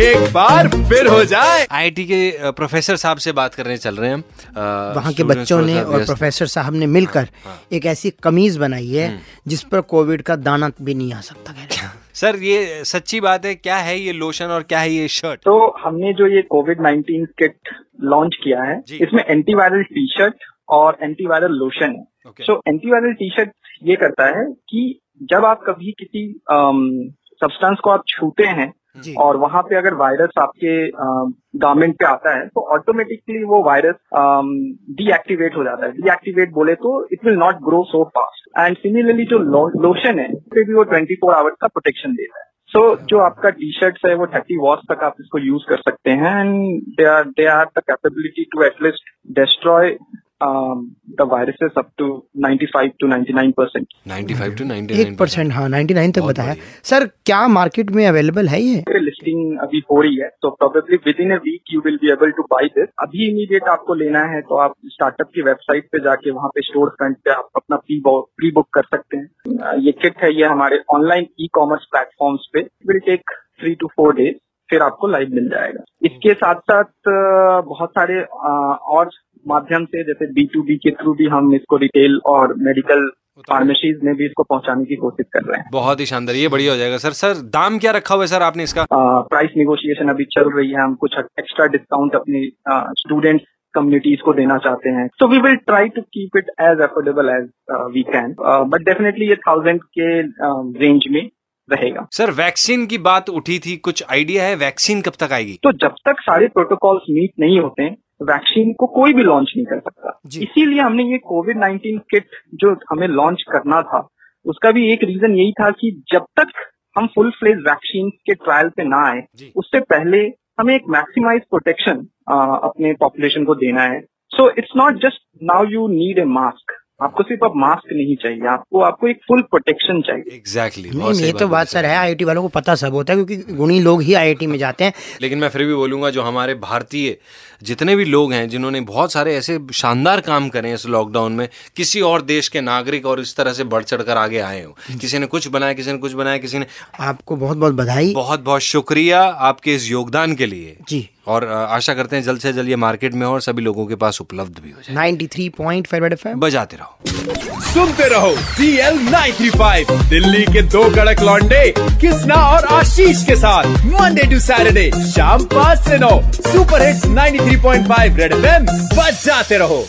एक बार फिर हो जाए आईआईटी के प्रोफेसर साहब से बात करने चल रहे हैं हम वहाँ के बच्चों ने और प्रोफेसर साहब ने मिलकर हाँ, हाँ। एक ऐसी कमीज बनाई है जिस पर कोविड का दाना भी नहीं आ सकता कह रहे हैं। सर ये सच्ची बात है क्या है ये लोशन और क्या है ये शर्ट तो हमने जो ये कोविड 19 किट लॉन्च किया है। इसमें एंटीवायरल टी शर्ट और एंटीवायरल लोशन है. सो एंटीवायरल टी शर्ट ये करता है कि जब आप कभी किसी सब्सटेंस को आप छूते हैं और वहाँ पे अगर वायरस आपके गार्मेंट पे आता है तो ऑटोमेटिकली वो वायरस डीएक्टिवेट हो जाता है। डीएक्टिवेट बोले तो it will not grow so fast and similarly जो लोशन है उससे भी वो 24 फोर आवर्स का प्रोटेक्शन देता है। सो so, जो आपका टी शर्ट है वो थर्टी वॉट्स तक आप इसको यूज़ कर सकते हैं। And they are they are the capability to at least destroy the viruses up to 95 to 99 percent 95 to 99 एक परसेंट हाँ 99 तक बहुत बताया। सर क्या मार्केट में अवेलेबल है ये? लिस्टिंग अभी हो रही है तो probably within a week you will be able to buy this अभी इमीडिएट आपको लेना है तो आप स्टार्टअप की वेबसाइट पे जाके वहाँ पे स्टोर फ्रंट पे आप अपना प्री प्री बुक कर सकते हैं। ये किट है ये हमारे ऑनलाइन ई कॉमर्स प्लेटफॉर्म्स पे will take three to four days फिर आपको लाइव मिल जाएगा। इसके साथ साथ बहुत सारे और माध्यम से जैसे बी टू बी के थ्रू भी हम इसको रिटेल और मेडिकल फार्मेसीज में भी इसको पहुँचाने की कोशिश कर रहे हैं। बहुत ही शानदार ये बढ़िया हो जाएगा। सर सर दाम क्या रखा हुआ है सर आपने इसका? प्राइस निगोशिएशन अभी चल रही है। हम कुछ एक्स्ट्रा डिस्काउंट अपने स्टूडेंट कम्युनिटीज को देना चाहते हैं। So we will try to keep it as affordable as we can but definitely ये थाउज़ेंड के रेंज में रहेगा। सर वैक्सीन की बात उठी थी कुछ आइडिया है? वैक्सीन कब तक आएगी? तो जब तक सारे प्रोटोकॉल्स मीट नहीं होते वैक्सीन को कोई भी लॉन्च नहीं कर सकता। इसीलिए हमने ये कोविड 19 किट जो हमें लॉन्च करना था उसका भी एक रीजन यही था कि जब तक हम फुल फ्लेज वैक्सीन के ट्रायल पे ना आए उससे पहले हमें एक मैक्सिमाइज प्रोटेक्शन अपने पॉपुलेशन को देना है। So it's not just now you need a mask आपको सिर्फ़ अब मास्क नहीं चाहिए आपको आपको एक फुल प्रोटेक्शन चाहिए। एग्जैक्टली नहीं ये तो बात सर। है आईआईटी वालों को पता सब होता है क्योंकि गुणी लोग ही आईआईटी में जाते हैं। लेकिन मैं फिर भी बोलूँगा जो हमारे भारतीय जितने भी लोग हैं जिन्होंने बहुत सारे ऐसे शानदार काम करे हैं इस लॉकडाउन में किसी और देश के नागरिक और इस तरह से बढ़ चढ़ कर आगे आए हो। किसी ने कुछ बनाया किसी ने कुछ बनाया किसी ने आपको बहुत बहुत बधाई। बहुत बहुत शुक्रिया आपके इस योगदान के लिए। जी। और आशा करते हैं जल्द से जल्द ये मार्केट में हो और सभी लोगों के पास उपलब्ध भी हो जाए। 93.5 रेड फाइव बजाते रहो। सुनते रहो सी एल दिल्ली के दो कड़क लॉन्डे कृष्णा और आशीष के साथ। मंडे टू सैटरडे शाम पाँच से नौ। सुपर हिट्स 93.5 रेड एफएम बजाते रहो।